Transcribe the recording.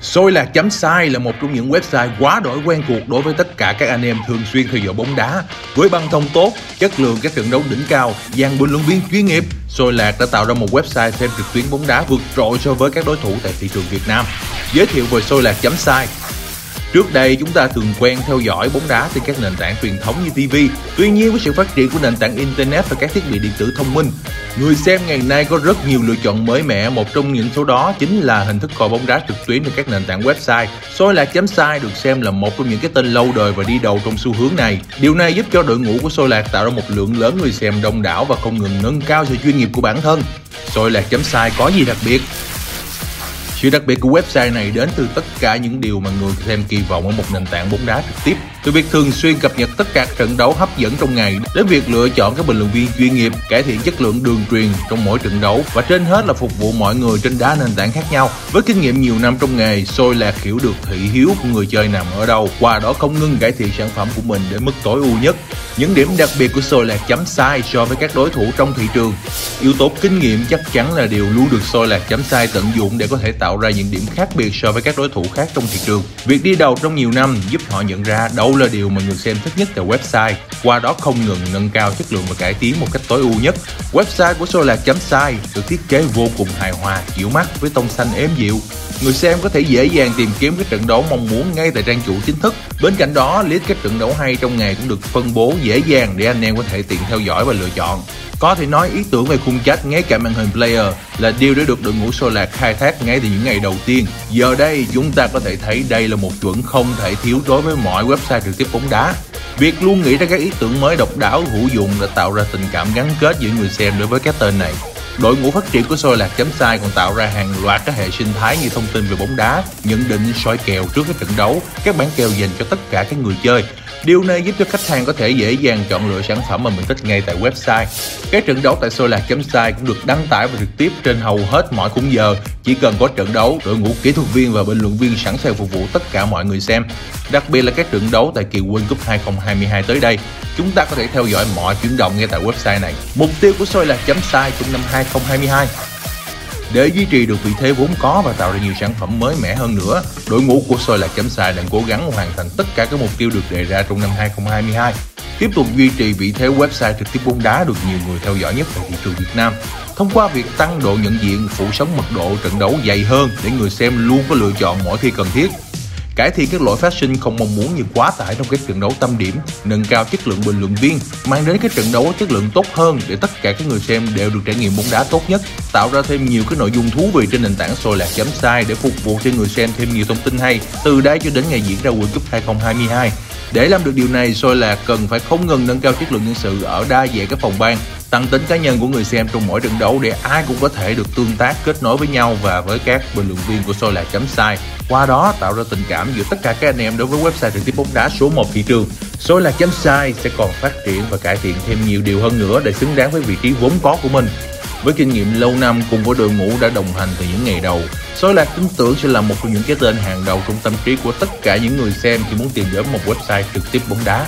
Xôi lạc chấm sai là một trong những website quá đổi quen thuộc đối với tất cả các anh em thường xuyên theo dõi bóng đá. Với băng thông tốt, chất lượng các trận đấu đỉnh cao, dàn bình luận viên chuyên nghiệp, Xôi lạc đã tạo ra một website xem trực tuyến bóng đá vượt trội so với các đối thủ tại thị trường Việt Nam. Giới thiệu về Xôi lạc chấm sai Trước đây chúng ta thường quen theo dõi bóng đá trên các nền tảng truyền thống như TV. Tuy nhiên với sự phát triển của nền tảng internet và các thiết bị điện tử thông minh, người xem ngày nay có rất nhiều lựa chọn mới mẻ. Một trong những số đó chính là hình thức coi bóng đá trực tuyến trên các nền tảng website. Soi lạc chấm sai được xem là một trong những cái tên lâu đời và đi đầu trong xu hướng này. Điều này giúp cho đội ngũ của Soi lạc tạo ra một lượng lớn người xem đông đảo và không ngừng nâng cao sự chuyên nghiệp của bản thân. Soi lạc chấm sai có gì đặc biệt? Sự đặc biệt của website này đến từ tất cả những điều mà người xem kỳ vọng ở một nền tảng bóng đá trực tiếp. Từ việc thường xuyên cập nhật tất cả trận đấu hấp dẫn trong ngày đến việc lựa chọn các bình luận viên chuyên nghiệp, cải thiện chất lượng đường truyền trong mỗi trận đấu và trên hết là phục vụ mọi người trên đá nền tảng khác nhau. Với kinh nghiệm nhiều năm trong nghề, Sôi Lạc hiểu được thị hiếu của người chơi nằm ở đâu, qua đó không ngừng cải thiện sản phẩm của mình đến mức tối ưu nhất. Những điểm đặc biệt của Sôi Lạc chấm sai so với các đối thủ trong thị trường. Yếu tố kinh nghiệm chắc chắn là điều luôn được Sôi Lạc chấm sai tận dụng để có thể tạo tạo ra những điểm khác biệt so với các đối thủ khác trong thị trường. Việc đi đầu trong nhiều năm giúp họ nhận ra đâu là điều mà người xem thích nhất tại website, qua đó không ngừng nâng cao chất lượng và cải tiến một cách tối ưu nhất. Website của Sôi Lạc được thiết kế vô cùng hài hòa, chịu mắt với tông xanh êm dịu, người xem có thể dễ dàng tìm kiếm các trận đấu mong muốn ngay tại trang chủ chính thức. Bên cạnh đó, list các trận đấu hay trong ngày cũng được phân bố dễ dàng để anh em có thể tiện theo dõi và lựa chọn. Có thể nói ý tưởng về khung chat ngay cả màn hình player là điều đã được đội ngũ Sô Lạc khai thác ngay từ những ngày đầu tiên. Giờ đây, chúng ta có thể thấy đây là một chuẩn không thể thiếu đối với mọi website trực tiếp bóng đá. Việc luôn nghĩ ra các ý tưởng mới độc đáo hữu dụng đã tạo ra tình cảm gắn kết giữa người xem đối với cái tên này. Đội ngũ phát triển của Soi Lạc chấm sai còn tạo ra hàng loạt các hệ sinh thái như thông tin về bóng đá, nhận định soi kèo trước các trận đấu, các bản kèo dành cho tất cả các người chơi. Điều này giúp cho khách hàng có thể dễ dàng chọn lựa sản phẩm mà mình thích ngay tại website. Các trận đấu tại Soi Lạc chấm sai cũng được đăng tải và trực tiếp trên hầu hết mọi khung giờ. Chỉ cần có trận đấu, đội ngũ kỹ thuật viên và bình luận viên sẵn sàng phục vụ tất cả mọi người xem. Đặc biệt là các trận đấu tại kỳ World Cup 2022 tới đây, chúng ta có thể theo dõi mọi chuyển động ngay tại website này. Mục tiêu của Soi Lạc chấm sai trong năm 2022 để duy trì được vị thế vốn có và tạo ra nhiều sản phẩm mới mẻ hơn nữa, đội ngũ của Soi Lạc Chấm Sai đang cố gắng hoàn thành tất cả các mục tiêu được đề ra trong năm 2022. Tiếp tục duy trì vị thế website trực tiếp bóng đá được nhiều người theo dõi nhất tại thị trường Việt Nam. Thông qua việc tăng độ nhận diện, phủ sóng mật độ trận đấu dày hơn để người xem luôn có lựa chọn mỗi khi cần thiết cải thiện các lỗi phát sinh không mong muốn như quá tải trong các trận đấu tâm điểm, nâng cao chất lượng bình luận viên, mang đến các trận đấu chất lượng tốt hơn để tất cả các người xem đều được trải nghiệm bóng đá tốt nhất, tạo ra thêm nhiều cái nội dung thú vị trên nền tảng soi lạc chấm sai để phục vụ cho người xem thêm nhiều thông tin hay từ đây cho đến ngày diễn ra World Cup 2022. Để làm được điều này, soi lạc cần phải không ngừng nâng cao chất lượng nhân sự ở đa dạng các phòng ban, tăng tính cá nhân của người xem trong mỗi trận đấu để ai cũng có thể được tương tác kết nối với nhau và với các bình luận viên của soi lạc chấm sai. Qua đó tạo ra tình cảm giữa tất cả các anh em đối với website trực tiếp bóng đá số 1 thị trường. Soi lạc chấm sai sẽ còn phát triển và cải thiện thêm nhiều điều hơn nữa để xứng đáng với vị trí vốn có của mình. Với kinh nghiệm lâu năm cùng với đội ngũ đã đồng hành từ những ngày đầu Sói Lạc tin tưởng sẽ là một trong những cái tên hàng đầu trong tâm trí của tất cả những người xem khi muốn tìm đến một website trực tiếp bóng đá.